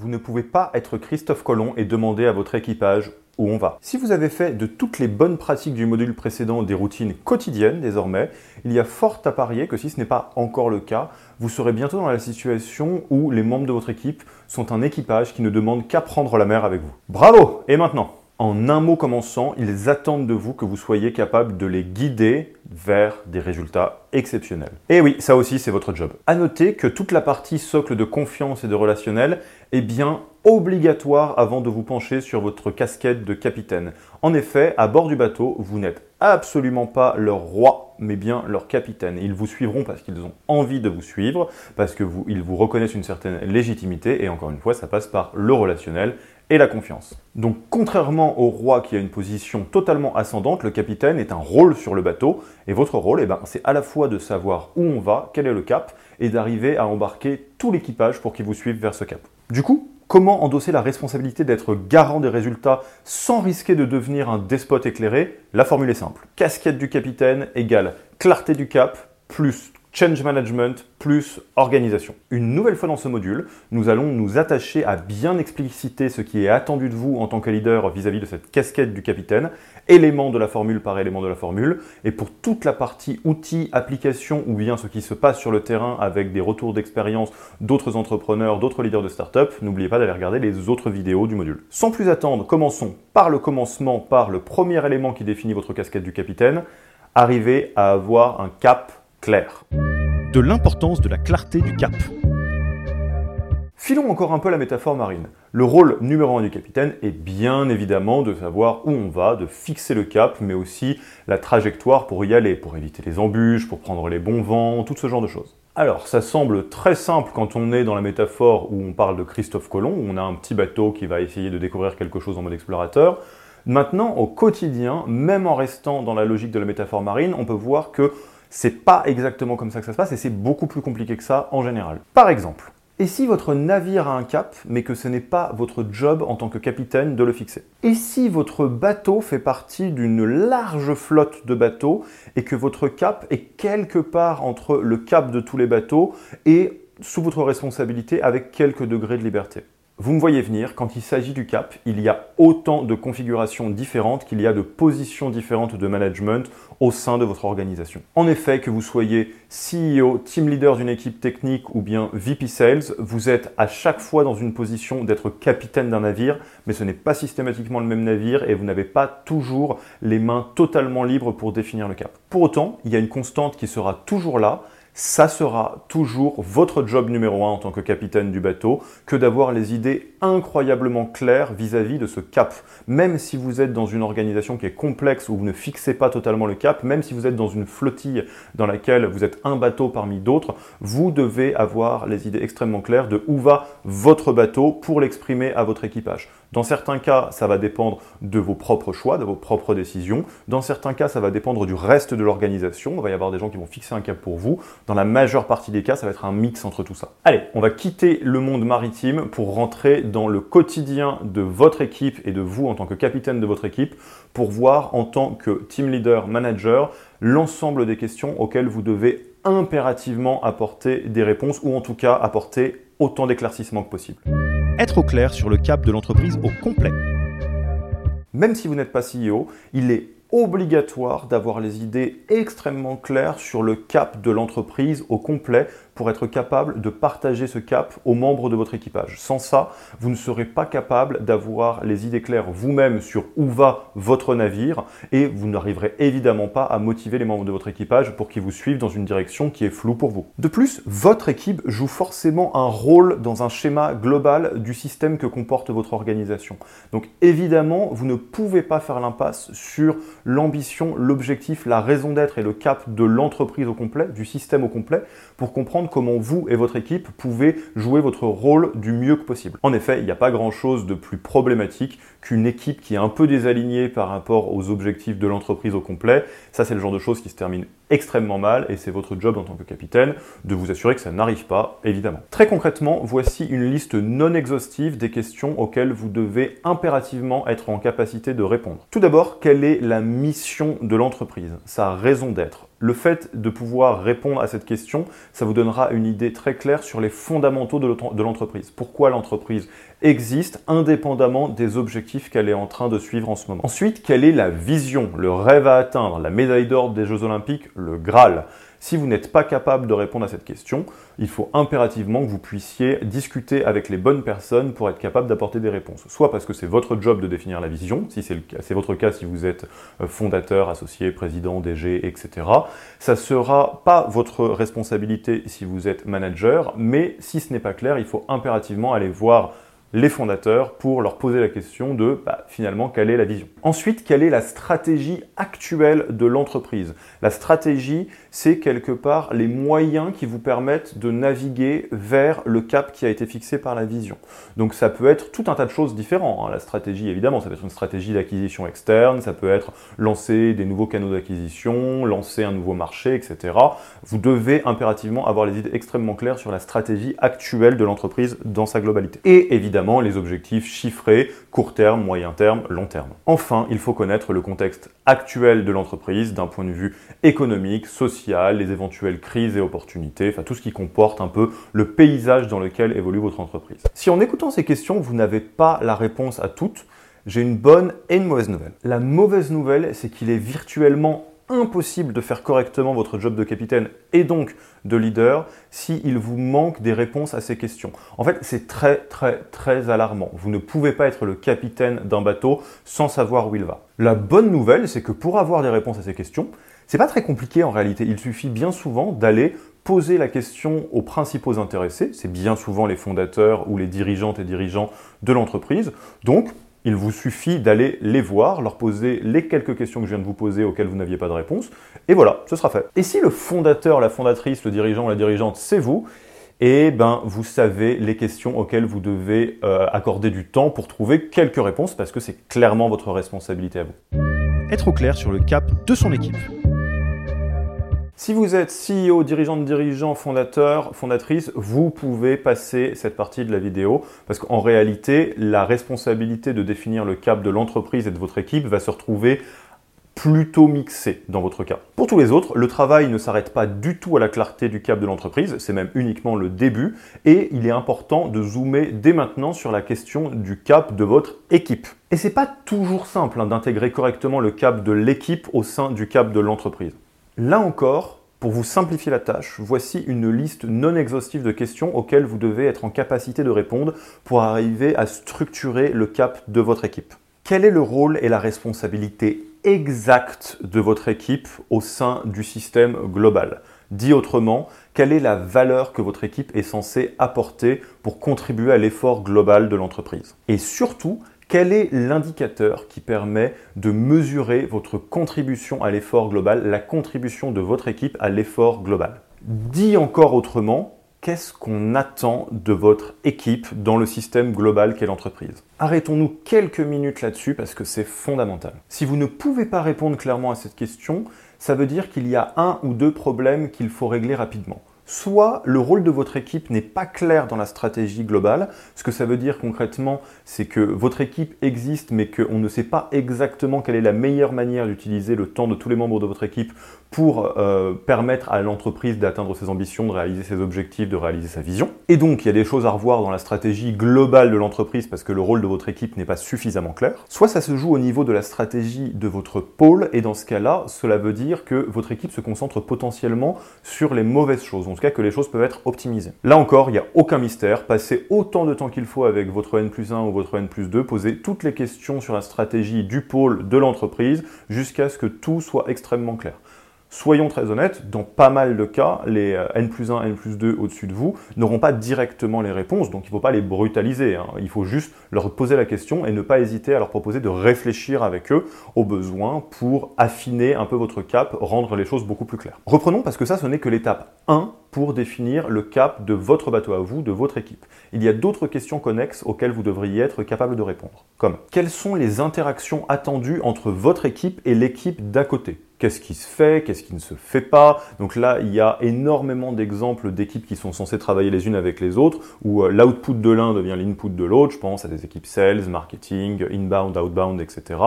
Vous ne pouvez pas être Christophe Colomb et demander à votre équipage où on va. Si vous avez fait de toutes les bonnes pratiques du module précédent des routines quotidiennes désormais, il y a fort à parier que si ce n'est pas encore le cas, vous serez bientôt dans la situation où les membres de votre équipe sont un équipage qui ne demande qu'à prendre la mer avec vous. Bravo Et maintenant? En un mot commençant, ils attendent de vous que vous soyez capable de les guider vers des résultats exceptionnels. Et oui, ça aussi, c'est votre job. À noter que toute la partie socle de confiance et de relationnel est bien obligatoire avant de vous pencher sur votre casquette de capitaine. En effet, à bord du bateau, vous n'êtes absolument pas leur roi, mais bien leur capitaine. Ils vous suivront parce qu'ils ont envie de vous suivre, parce que vous, ils vous reconnaissent une certaine légitimité, et encore une fois, ça passe par le relationnel et la confiance. Donc contrairement au roi qui a une position totalement ascendante, le capitaine est un rôle sur le bateau, et votre rôle, eh ben, c'est à la fois de savoir où on va, quel est le cap, et d'arriver à embarquer tout l'équipage pour qu'il vous suive vers ce cap. Du coup, comment endosser la responsabilité d'être garant des résultats sans risquer de devenir un despote éclairé? La formule est simple. Casquette du capitaine égale clarté du cap plus Change Management plus organisation. Une nouvelle fois dans ce module, nous allons nous attacher à bien expliciter ce qui est attendu de vous en tant que leader vis-à-vis de cette casquette du capitaine, élément de la formule par élément de la formule, et pour toute la partie outils, applications ou bien ce qui se passe sur le terrain avec des retours d'expérience d'autres entrepreneurs, d'autres leaders de start-up, n'oubliez pas d'aller regarder les autres vidéos du module. Sans plus attendre, commençons par le commencement, par le premier élément qui définit votre casquette du capitaine, arriver à avoir un cap clair. De l'importance de la clarté du cap. Filons encore un peu la métaphore marine. Le rôle numéro un du capitaine est bien évidemment de savoir où on va, de fixer le cap, mais aussi la trajectoire pour y aller, pour éviter les embûches, pour prendre les bons vents, tout ce genre de choses. Alors, ça semble très simple quand on est dans la métaphore où on parle de Christophe Colomb, où on a un petit bateau qui va essayer de découvrir quelque chose en mode explorateur. Maintenant, au quotidien, même en restant dans la logique de la métaphore marine, on peut voir que c'est pas exactement comme ça que ça se passe et c'est beaucoup plus compliqué que ça en général. Par exemple, et si votre navire a un cap, mais que ce n'est pas votre job en tant que capitaine de le fixer? Et si votre bateau fait partie d'une large flotte de bateaux et que votre cap est quelque part entre le cap de tous les bateaux et sous votre responsabilité avec quelques degrés de liberté? Vous me voyez venir, quand il s'agit du cap, il y a autant de configurations différentes qu'il y a de positions différentes de management au sein de votre organisation. En effet, que vous soyez CEO, team leader d'une équipe technique ou bien VP Sales, vous êtes à chaque fois dans une position d'être capitaine d'un navire, mais ce n'est pas systématiquement le même navire et vous n'avez pas toujours les mains totalement libres pour définir le cap. Pour autant, il y a une constante qui sera toujours là, ça sera toujours votre job numéro un en tant que capitaine du bateau que d'avoir les idées incroyablement claires vis-à-vis de ce cap. Même si vous êtes dans une organisation qui est complexe où vous ne fixez pas totalement le cap, même si vous êtes dans une flottille dans laquelle vous êtes un bateau parmi d'autres, vous devez avoir les idées extrêmement claires de où va votre bateau pour l'exprimer à votre équipage. Dans certains cas, ça va dépendre de vos propres choix, de vos propres décisions. Dans certains cas, ça va dépendre du reste de l'organisation. Il va y avoir des gens qui vont fixer un cap pour vous. Dans la majeure partie des cas, ça va être un mix entre tout ça. Allez, on va quitter le monde maritime pour rentrer dans le quotidien de votre équipe et de vous en tant que capitaine de votre équipe pour voir en tant que team leader, manager, l'ensemble des questions auxquelles vous devez impérativement apporter des réponses ou en tout cas apporter autant d'éclaircissements que possible être au clair sur le cap de l'entreprise au complet. Même si vous n'êtes pas CEO, il est obligatoire d'avoir les idées extrêmement claires sur le cap de l'entreprise au complet pour être capable de partager ce cap aux membres de votre équipage. Sans ça, vous ne serez pas capable d'avoir les idées claires vous-même sur où va votre navire et vous n'arriverez évidemment pas à motiver les membres de votre équipage pour qu'ils vous suivent dans une direction qui est floue pour vous. De plus, votre équipe joue forcément un rôle dans un schéma global du système que comporte votre organisation. Donc évidemment, vous ne pouvez pas faire l'impasse sur l'ambition, l'objectif, la raison d'être et le cap de l'entreprise au complet, du système au complet, pour comprendre comment vous et votre équipe pouvez jouer votre rôle du mieux que possible. En effet, il n'y a pas grand-chose de plus problématique qu'une équipe qui est un peu désalignée par rapport aux objectifs de l'entreprise au complet. Ça, c'est le genre de choses qui se termine extrêmement mal et c'est votre job en tant que capitaine de vous assurer que ça n'arrive pas, évidemment. Très concrètement, voici une liste non exhaustive des questions auxquelles vous devez impérativement être en capacité de répondre. Tout d'abord, quelle est la mission de l'entreprise, sa raison d'être Le fait de pouvoir répondre à cette question, ça vous donnera une idée très claire sur les fondamentaux de l'entreprise. Pourquoi l'entreprise existe indépendamment des objectifs qu'elle est en train de suivre en ce moment. Ensuite, quelle est la vision, le rêve à atteindre, la médaille d'or des Jeux Olympiques, le Graal? Si vous n'êtes pas capable de répondre à cette question, il faut impérativement que vous puissiez discuter avec les bonnes personnes pour être capable d'apporter des réponses. Soit parce que c'est votre job de définir la vision, si c'est votre cas si vous êtes euh, fondateur, associé, président, DG, etc. Ça sera pas votre responsabilité si vous êtes manager, mais si ce n'est pas clair, il faut impérativement aller voir les fondateurs pour leur poser la question de bah, finalement quelle est la vision. Ensuite, quelle est la stratégie actuelle de l'entreprise? La stratégie, c'est quelque part les moyens qui vous permettent de naviguer vers le cap qui a été fixé par la vision. Donc ça peut être tout un tas de choses différentes. Hein. La stratégie, évidemment, ça peut être une stratégie d'acquisition externe, ça peut être lancer des nouveaux canaux d'acquisition, lancer un nouveau marché, etc. Vous devez impérativement avoir les idées extrêmement claires sur la stratégie actuelle de l'entreprise dans sa globalité. Et évidemment, les objectifs chiffrés, court terme, moyen terme, long terme. Enfin, il faut connaître le contexte actuel de l'entreprise d'un point de vue économique, social, les éventuelles crises et opportunités, enfin tout ce qui comporte un peu le paysage dans lequel évolue votre entreprise. Si en écoutant ces questions, vous n'avez pas la réponse à toutes, j'ai une bonne et une mauvaise nouvelle. La mauvaise nouvelle, c'est qu'il est virtuellement impossible de faire correctement votre job de capitaine et donc de leader s'il vous manque des réponses à ces questions. En fait, c'est très très très alarmant. Vous ne pouvez pas être le capitaine d'un bateau sans savoir où il va. La bonne nouvelle, c'est que pour avoir des réponses à ces questions, c'est pas très compliqué en réalité. Il suffit bien souvent d'aller poser la question aux principaux intéressés, c'est bien souvent les fondateurs ou les dirigeantes et dirigeants de l'entreprise. Donc, il vous suffit d'aller les voir, leur poser les quelques questions que je viens de vous poser auxquelles vous n'aviez pas de réponse, et voilà, ce sera fait. Et si le fondateur, la fondatrice, le dirigeant la dirigeante, c'est vous, eh ben, vous savez les questions auxquelles vous devez euh, accorder du temps pour trouver quelques réponses, parce que c'est clairement votre responsabilité à vous. Être au clair sur le cap de son équipe. Si vous êtes CEO, dirigeant de dirigeant, fondateur, fondatrice, vous pouvez passer cette partie de la vidéo parce qu'en réalité, la responsabilité de définir le cap de l'entreprise et de votre équipe va se retrouver plutôt mixée dans votre cas. Pour tous les autres, le travail ne s'arrête pas du tout à la clarté du cap de l'entreprise, c'est même uniquement le début, et il est important de zoomer dès maintenant sur la question du cap de votre équipe. Et c'est pas toujours simple hein, d'intégrer correctement le cap de l'équipe au sein du cap de l'entreprise. Là encore, pour vous simplifier la tâche, voici une liste non exhaustive de questions auxquelles vous devez être en capacité de répondre pour arriver à structurer le cap de votre équipe. Quel est le rôle et la responsabilité exacte de votre équipe au sein du système global? Dit autrement, quelle est la valeur que votre équipe est censée apporter pour contribuer à l'effort global de l'entreprise? Et surtout, quel est l'indicateur qui permet de mesurer votre contribution à l'effort global, la contribution de votre équipe à l'effort global? Dit encore autrement, qu'est-ce qu'on attend de votre équipe dans le système global qu'est l'entreprise? Arrêtons-nous quelques minutes là-dessus parce que c'est fondamental. Si vous ne pouvez pas répondre clairement à cette question, ça veut dire qu'il y a un ou deux problèmes qu'il faut régler rapidement soit le rôle de votre équipe n'est pas clair dans la stratégie globale. Ce que ça veut dire concrètement, c'est que votre équipe existe, mais qu'on ne sait pas exactement quelle est la meilleure manière d'utiliser le temps de tous les membres de votre équipe pour euh, permettre à l'entreprise d'atteindre ses ambitions, de réaliser ses objectifs, de réaliser sa vision. Et donc, il y a des choses à revoir dans la stratégie globale de l'entreprise parce que le rôle de votre équipe n'est pas suffisamment clair. Soit ça se joue au niveau de la stratégie de votre pôle, et dans ce cas-là, cela veut dire que votre équipe se concentre potentiellement sur les mauvaises choses tout cas que les choses peuvent être optimisées. Là encore, il n'y a aucun mystère, passez autant de temps qu'il faut avec votre N plus 1 ou votre N plus 2, posez toutes les questions sur la stratégie du pôle de l'entreprise jusqu'à ce que tout soit extrêmement clair. Soyons très honnêtes, dans pas mal de cas, les euh, N plus 1, N plus 2 au-dessus de vous n'auront pas directement les réponses, donc il ne faut pas les brutaliser. Hein. Il faut juste leur poser la question et ne pas hésiter à leur proposer de réfléchir avec eux aux besoins pour affiner un peu votre cap, rendre les choses beaucoup plus claires. Reprenons parce que ça, ce n'est que l'étape 1 pour définir le cap de votre bateau à vous, de votre équipe. Il y a d'autres questions connexes auxquelles vous devriez être capable de répondre, comme quelles sont les interactions attendues entre votre équipe et l'équipe d'à côté? Qu'est-ce qui se fait, qu'est-ce qui ne se fait pas? Donc là, il y a énormément d'exemples d'équipes qui sont censées travailler les unes avec les autres, où euh, l'output de l'un devient l'input de l'autre. Je pense à des équipes sales, marketing, inbound, outbound, etc.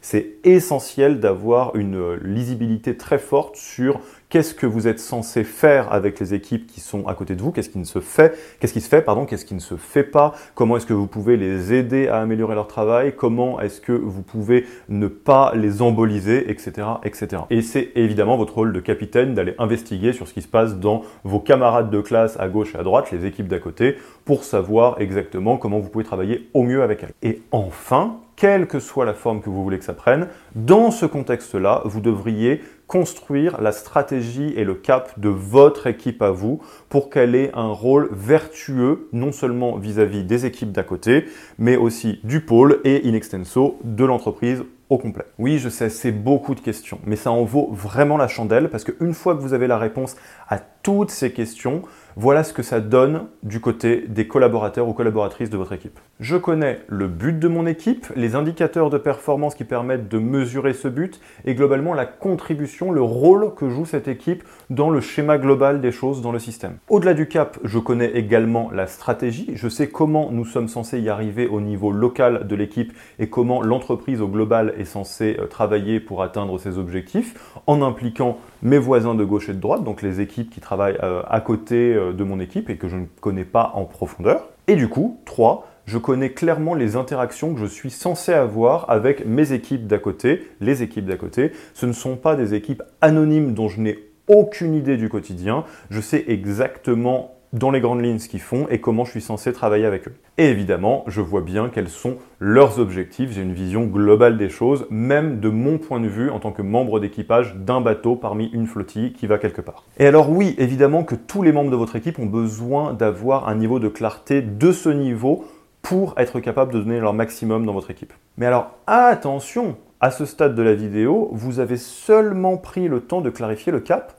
C'est essentiel d'avoir une euh, lisibilité très forte sur qu'est-ce que vous êtes censé faire avec les équipes qui sont à côté de vous, qu'est-ce qui ne se fait, qu'est-ce qui se fait, pardon, qu'est-ce qui ne se fait pas, comment est-ce que vous pouvez les aider à améliorer leur travail, comment est-ce que vous pouvez ne pas les emboliser, etc., etc. Et c'est évidemment votre rôle de capitaine d'aller investiguer sur ce qui se passe dans vos camarades de classe à gauche et à droite, les équipes d'à côté, pour savoir exactement comment vous pouvez travailler au mieux avec elles. Et enfin, quelle que soit la forme que vous voulez que ça prenne, dans ce contexte-là, vous devriez construire la stratégie et le cap de votre équipe à vous pour qu'elle ait un rôle vertueux, non seulement vis-à-vis des équipes d'à côté, mais aussi du pôle et in extenso de l'entreprise au complet. Oui, je sais, c'est beaucoup de questions, mais ça en vaut vraiment la chandelle parce qu'une fois que vous avez la réponse à toutes ces questions, voilà ce que ça donne du côté des collaborateurs ou collaboratrices de votre équipe. Je connais le but de mon équipe, les indicateurs de performance qui permettent de mesurer ce but et globalement la contribution, le rôle que joue cette équipe dans le schéma global des choses dans le système. Au-delà du cap, je connais également la stratégie, je sais comment nous sommes censés y arriver au niveau local de l'équipe et comment l'entreprise au global est censée euh, travailler pour atteindre ses objectifs en impliquant mes voisins de gauche et de droite, donc les équipes qui travaillent euh, à côté euh, de mon équipe et que je ne connais pas en profondeur. Et du coup, 3, je connais clairement les interactions que je suis censé avoir avec mes équipes d'à côté, les équipes d'à côté. Ce ne sont pas des équipes anonymes dont je n'ai aucune idée du quotidien. Je sais exactement dans les grandes lignes ce qu'ils font et comment je suis censé travailler avec eux. Et évidemment, je vois bien quels sont leurs objectifs, j'ai une vision globale des choses, même de mon point de vue en tant que membre d'équipage d'un bateau parmi une flottille qui va quelque part. Et alors oui, évidemment que tous les membres de votre équipe ont besoin d'avoir un niveau de clarté de ce niveau pour être capable de donner leur maximum dans votre équipe. Mais alors attention, à ce stade de la vidéo, vous avez seulement pris le temps de clarifier le cap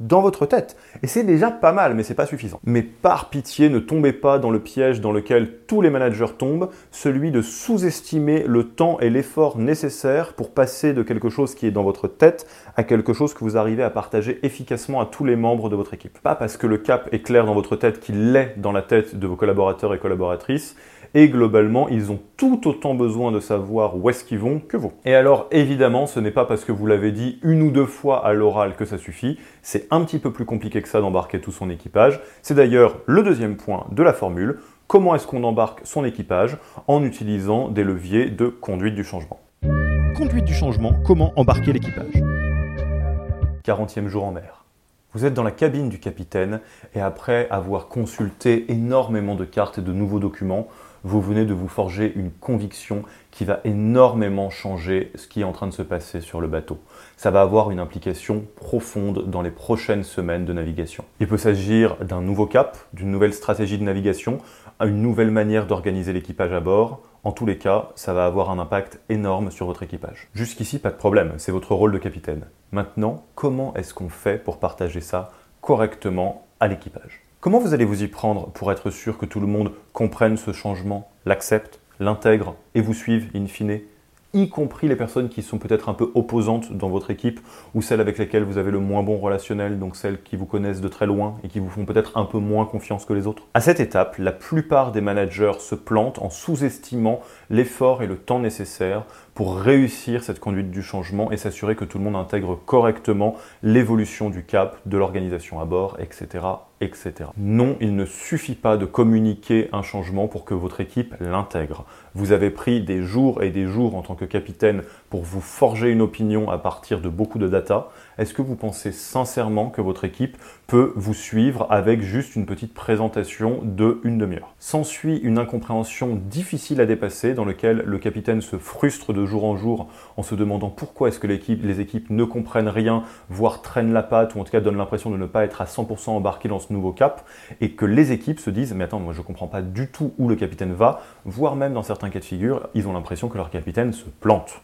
dans votre tête. Et c'est déjà pas mal, mais c'est pas suffisant. Mais par pitié, ne tombez pas dans le piège dans lequel tous les managers tombent, celui de sous-estimer le temps et l'effort nécessaire pour passer de quelque chose qui est dans votre tête à quelque chose que vous arrivez à partager efficacement à tous les membres de votre équipe. Pas parce que le cap est clair dans votre tête qu'il l'est dans la tête de vos collaborateurs et collaboratrices, et globalement, ils ont tout autant besoin de savoir où est-ce qu'ils vont que vous. Et alors, évidemment, ce n'est pas parce que vous l'avez dit une ou deux fois à l'oral que ça suffit. C'est un petit peu plus compliqué que ça d'embarquer tout son équipage. C'est d'ailleurs le deuxième point de la formule. Comment est-ce qu'on embarque son équipage en utilisant des leviers de conduite du changement Conduite du changement, comment embarquer l'équipage 40e jour en mer. Vous êtes dans la cabine du capitaine et après avoir consulté énormément de cartes et de nouveaux documents, vous venez de vous forger une conviction qui va énormément changer ce qui est en train de se passer sur le bateau. Ça va avoir une implication profonde dans les prochaines semaines de navigation. Il peut s'agir d'un nouveau cap, d'une nouvelle stratégie de navigation, une nouvelle manière d'organiser l'équipage à bord. En tous les cas, ça va avoir un impact énorme sur votre équipage. Jusqu'ici, pas de problème, c'est votre rôle de capitaine. Maintenant, comment est-ce qu'on fait pour partager ça correctement à l'équipage? Comment vous allez vous y prendre pour être sûr que tout le monde comprenne ce changement, l'accepte, l'intègre et vous suive in fine y compris les personnes qui sont peut-être un peu opposantes dans votre équipe ou celles avec lesquelles vous avez le moins bon relationnel, donc celles qui vous connaissent de très loin et qui vous font peut-être un peu moins confiance que les autres? À cette étape, la plupart des managers se plantent en sous-estimant l'effort et le temps nécessaire pour réussir cette conduite du changement et s'assurer que tout le monde intègre correctement l'évolution du cap, de l'organisation à bord, etc., etc. Non, il ne suffit pas de communiquer un changement pour que votre équipe l'intègre. Vous avez pris des jours et des jours en tant que capitaine pour vous forger une opinion à partir de beaucoup de data. Est-ce que vous pensez sincèrement que votre équipe peut vous suivre avec juste une petite présentation de une demi-heure? S'ensuit une incompréhension difficile à dépasser dans laquelle le capitaine se frustre de jour en jour en se demandant pourquoi est-ce que les équipes ne comprennent rien, voire traînent la patte ou en tout cas donnent l'impression de ne pas être à 100% embarqué dans ce nouveau cap et que les équipes se disent mais attends moi je comprends pas du tout où le capitaine va, voire même dans certains cas de figure ils ont l'impression que leur capitaine se plante.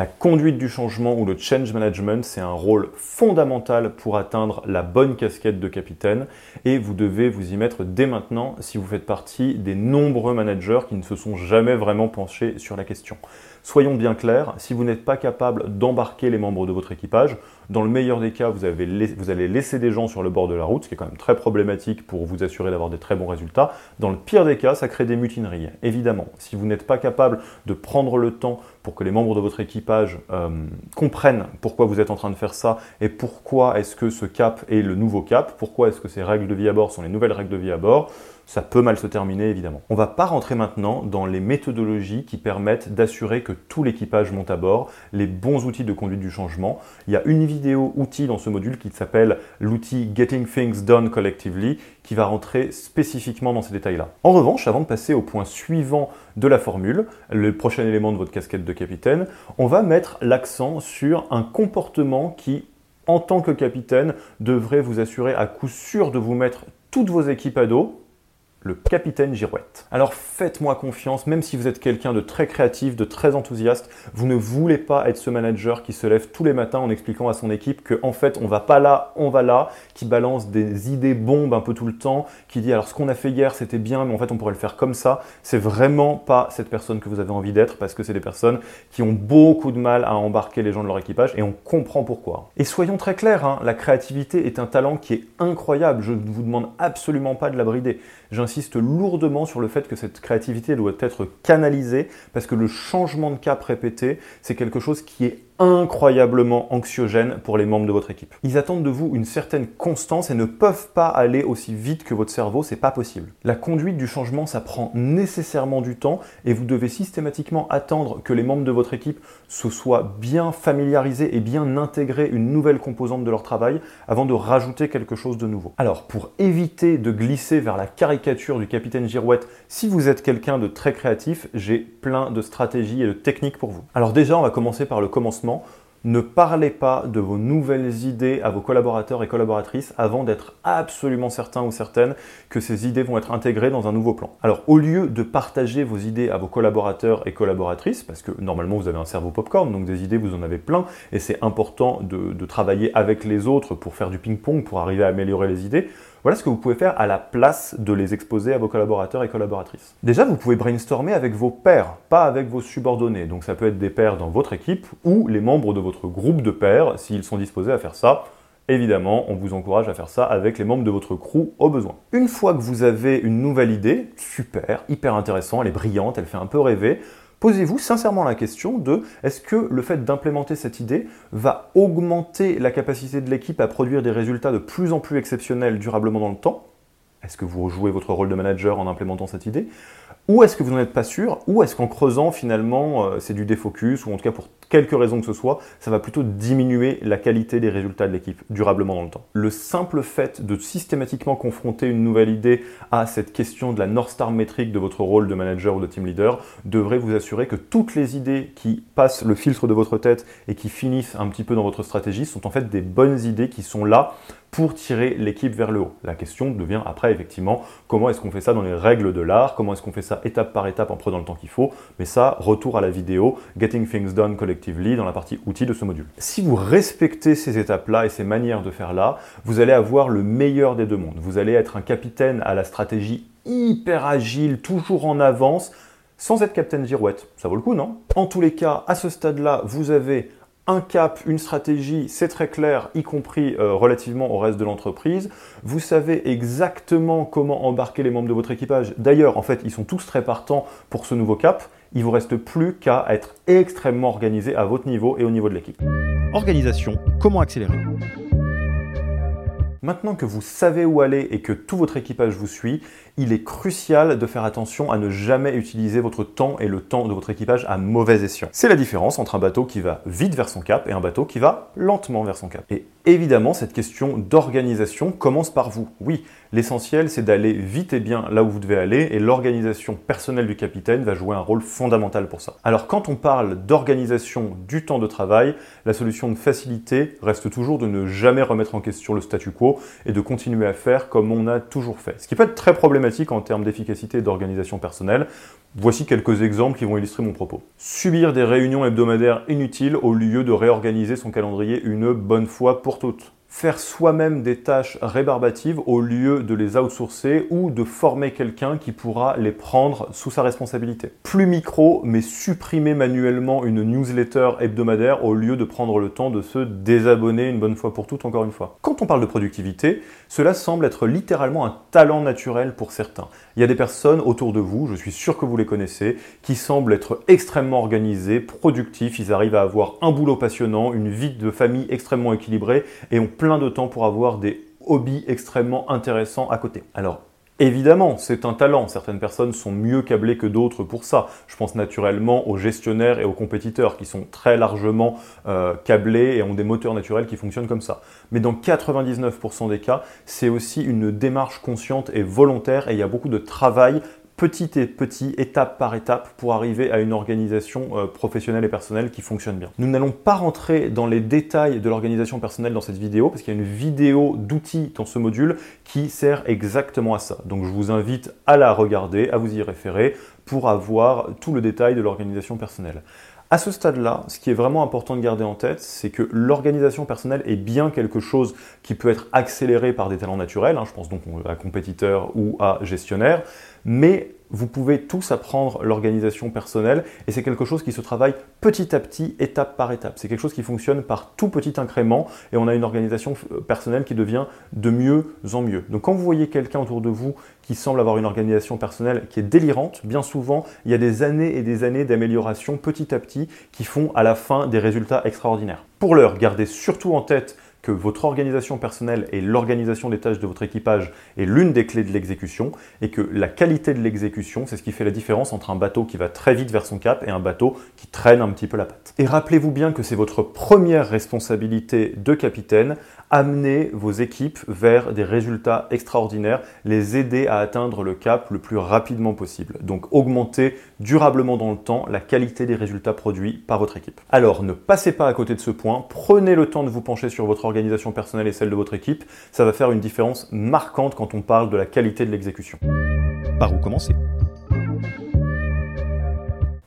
La conduite du changement ou le change management, c'est un rôle fondamental pour atteindre la bonne casquette de capitaine et vous devez vous y mettre dès maintenant si vous faites partie des nombreux managers qui ne se sont jamais vraiment penchés sur la question. Soyons bien clairs, si vous n'êtes pas capable d'embarquer les membres de votre équipage, dans le meilleur des cas, vous, vous, allez laisser des gens sur le bord de la route, ce qui est quand même très problématique pour vous assurer d'avoir des très bons résultats. Dans le pire des cas, ça crée des mutineries. Évidemment, si vous n'êtes pas capable de prendre le temps pour que les membres de votre équipage euh, comprennent pourquoi vous êtes en train de faire ça et pourquoi est-ce que ce cap est le nouveau cap, pourquoi est-ce que ces règles de vie à bord sont les nouvelles règles de vie à bord, ça peut mal se terminer évidemment. On va pas rentrer maintenant dans les méthodologies qui permettent d'assurer que tout l'équipage monte à bord, les bons outils de conduite du changement. Il y a une vidéo outil dans ce module qui s'appelle l'outil Getting Things Done Collectively qui va rentrer spécifiquement dans ces détails-là. En revanche, avant de passer au point suivant de la formule, le prochain élément de votre casquette de capitaine, on va mettre l'accent sur un comportement qui en tant que capitaine, devrait vous assurer à coup sûr de vous mettre toutes vos équipes à dos, le capitaine Girouette. Alors faites-moi confiance, même si vous êtes quelqu'un de très créatif, de très enthousiaste, vous ne voulez pas être ce manager qui se lève tous les matins en expliquant à son équipe que en fait on va pas là, on va là, qui balance des idées bombes un peu tout le temps, qui dit alors ce qu'on a fait hier c'était bien, mais en fait on pourrait le faire comme ça. C'est vraiment pas cette personne que vous avez envie d'être parce que c'est des personnes qui ont beaucoup de mal à embarquer les gens de leur équipage et on comprend pourquoi. Et soyons très clairs, hein, la créativité est un talent qui est incroyable. Je ne vous demande absolument pas de la brider j'insiste lourdement sur le fait que cette créativité doit être canalisée parce que le changement de cap répété, c'est quelque chose qui est incroyablement anxiogène pour les membres de votre équipe. Ils attendent de vous une certaine constance et ne peuvent pas aller aussi vite que votre cerveau, c'est pas possible. La conduite du changement, ça prend nécessairement du temps et vous devez systématiquement attendre que les membres de votre équipe se soient bien familiarisés et bien intégrés une nouvelle composante de leur travail avant de rajouter quelque chose de nouveau. Alors, pour éviter de glisser vers la caricature du capitaine Girouette, si vous êtes quelqu'un de très créatif, j'ai plein de stratégies et de techniques pour vous. Alors déjà, on va commencer par le commencement ne parlez pas de vos nouvelles idées à vos collaborateurs et collaboratrices avant d'être absolument certain ou certaine que ces idées vont être intégrées dans un nouveau plan. Alors au lieu de partager vos idées à vos collaborateurs et collaboratrices, parce que normalement vous avez un cerveau popcorn, donc des idées vous en avez plein, et c'est important de, de travailler avec les autres pour faire du ping-pong, pour arriver à améliorer les idées, voilà ce que vous pouvez faire à la place de les exposer à vos collaborateurs et collaboratrices. Déjà, vous pouvez brainstormer avec vos pairs, pas avec vos subordonnés. Donc ça peut être des pairs dans votre équipe ou les membres de votre groupe de pairs s'ils sont disposés à faire ça. Évidemment, on vous encourage à faire ça avec les membres de votre crew au besoin. Une fois que vous avez une nouvelle idée, super, hyper intéressant, elle est brillante, elle fait un peu rêver, Posez-vous sincèrement la question de est-ce que le fait d'implémenter cette idée va augmenter la capacité de l'équipe à produire des résultats de plus en plus exceptionnels durablement dans le temps? Est-ce que vous jouez votre rôle de manager en implémentant cette idée? Ou est-ce que vous n'en êtes pas sûr? Ou est-ce qu'en creusant finalement euh, c'est du défocus ou en tout cas pour quelque raison que ce soit, ça va plutôt diminuer la qualité des résultats de l'équipe durablement dans le temps. Le simple fait de systématiquement confronter une nouvelle idée à cette question de la North Star métrique de votre rôle de manager ou de team leader devrait vous assurer que toutes les idées qui passent le filtre de votre tête et qui finissent un petit peu dans votre stratégie sont en fait des bonnes idées qui sont là pour tirer l'équipe vers le haut. La question devient après effectivement comment est-ce qu'on fait ça dans les règles de l'art, comment est-ce qu'on fait ça étape par étape en prenant le temps qu'il faut, mais ça, retour à la vidéo, Getting Things Done Dans la partie outils de ce module. Si vous respectez ces étapes-là et ces manières de faire là, vous allez avoir le meilleur des deux mondes. Vous allez être un capitaine à la stratégie hyper agile, toujours en avance, sans être Captain Girouette. Ça vaut le coup, non? En tous les cas, à ce stade-là, vous avez un cap, une stratégie, c'est très clair, y compris euh, relativement au reste de l'entreprise. Vous savez exactement comment embarquer les membres de votre équipage. D'ailleurs, en fait, ils sont tous très partants pour ce nouveau cap. Il vous reste plus qu'à être extrêmement organisé à votre niveau et au niveau de l'équipe. Organisation, comment accélérer? Maintenant que vous savez où aller et que tout votre équipage vous suit, il est crucial de faire attention à ne jamais utiliser votre temps et le temps de votre équipage à mauvais escient. C'est la différence entre un bateau qui va vite vers son cap et un bateau qui va lentement vers son cap. Et évidemment, cette question d'organisation commence par vous. Oui, l'essentiel, c'est d'aller vite et bien là où vous devez aller, et l'organisation personnelle du capitaine va jouer un rôle fondamental pour ça. Alors quand on parle d'organisation du temps de travail, la solution de facilité reste toujours de ne jamais remettre en question le statu quo et de continuer à faire comme on a toujours fait. Ce qui peut être très problématique en termes d'efficacité et d'organisation personnelle. Voici quelques exemples qui vont illustrer mon propos. Subir des réunions hebdomadaires inutiles au lieu de réorganiser son calendrier une bonne fois pour toutes faire soi-même des tâches rébarbatives au lieu de les outsourcer ou de former quelqu'un qui pourra les prendre sous sa responsabilité. Plus micro, mais supprimer manuellement une newsletter hebdomadaire au lieu de prendre le temps de se désabonner une bonne fois pour toutes, encore une fois. Quand on parle de productivité, cela semble être littéralement un talent naturel pour certains. Il y a des personnes autour de vous, je suis sûr que vous les connaissez, qui semblent être extrêmement organisées, productifs, ils arrivent à avoir un boulot passionnant, une vie de famille extrêmement équilibrée et ont plein de temps pour avoir des hobbies extrêmement intéressants à côté. Alors, Évidemment, c'est un talent. Certaines personnes sont mieux câblées que d'autres pour ça. Je pense naturellement aux gestionnaires et aux compétiteurs qui sont très largement euh, câblés et ont des moteurs naturels qui fonctionnent comme ça. Mais dans 99% des cas, c'est aussi une démarche consciente et volontaire et il y a beaucoup de travail petit et petit, étape par étape, pour arriver à une organisation euh, professionnelle et personnelle qui fonctionne bien. Nous n'allons pas rentrer dans les détails de l'organisation personnelle dans cette vidéo, parce qu'il y a une vidéo d'outils dans ce module qui sert exactement à ça. Donc je vous invite à la regarder, à vous y référer, pour avoir tout le détail de l'organisation personnelle. À ce stade-là, ce qui est vraiment important de garder en tête, c'est que l'organisation personnelle est bien quelque chose qui peut être accéléré par des talents naturels, hein, je pense donc à compétiteurs ou à gestionnaires, mais vous pouvez tous apprendre l'organisation personnelle et c'est quelque chose qui se travaille petit à petit, étape par étape. C'est quelque chose qui fonctionne par tout petit incrément et on a une organisation euh, personnelle qui devient de mieux en mieux. Donc quand vous voyez quelqu'un autour de vous qui semble avoir une organisation personnelle qui est délirante, bien souvent, il y a des années et des années d'amélioration petit à petit qui font à la fin des résultats extraordinaires. Pour l'heure, gardez surtout en tête que votre organisation personnelle et l'organisation des tâches de votre équipage est l'une des clés de l'exécution et que la qualité de l'exécution, c'est ce qui fait la différence entre un bateau qui va très vite vers son cap et un bateau qui traîne un petit peu la patte. Et rappelez-vous bien que c'est votre première responsabilité de capitaine amener vos équipes vers des résultats extraordinaires, les aider à atteindre le cap le plus rapidement possible. Donc augmenter durablement dans le temps la qualité des résultats produits par votre équipe. Alors ne passez pas à côté de ce point, prenez le temps de vous pencher sur votre organisation personnelle et celle de votre équipe, ça va faire une différence marquante quand on parle de la qualité de l'exécution. Par où commencer?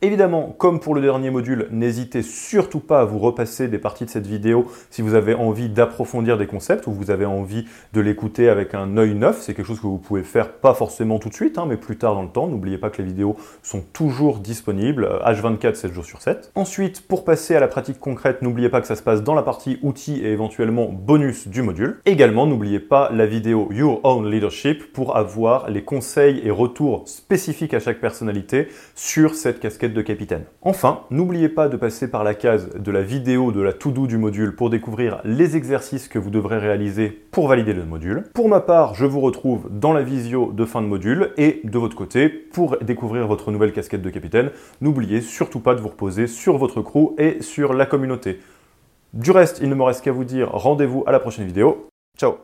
Évidemment, comme pour le dernier module, n'hésitez surtout pas à vous repasser des parties de cette vidéo si vous avez envie d'approfondir des concepts ou vous avez envie de l'écouter avec un œil neuf. C'est quelque chose que vous pouvez faire pas forcément tout de suite, hein, mais plus tard dans le temps. N'oubliez pas que les vidéos sont toujours disponibles, H24, 7 jours sur 7. Ensuite, pour passer à la pratique concrète, n'oubliez pas que ça se passe dans la partie outils et éventuellement bonus du module. Également, n'oubliez pas la vidéo Your Own Leadership pour avoir les conseils et retours spécifiques à chaque personnalité sur cette casquette de capitaine. Enfin, n'oubliez pas de passer par la case de la vidéo de la to-do du module pour découvrir les exercices que vous devrez réaliser pour valider le module. Pour ma part, je vous retrouve dans la visio de fin de module et de votre côté, pour découvrir votre nouvelle casquette de capitaine, n'oubliez surtout pas de vous reposer sur votre crew et sur la communauté. Du reste, il ne me reste qu'à vous dire rendez-vous à la prochaine vidéo. Ciao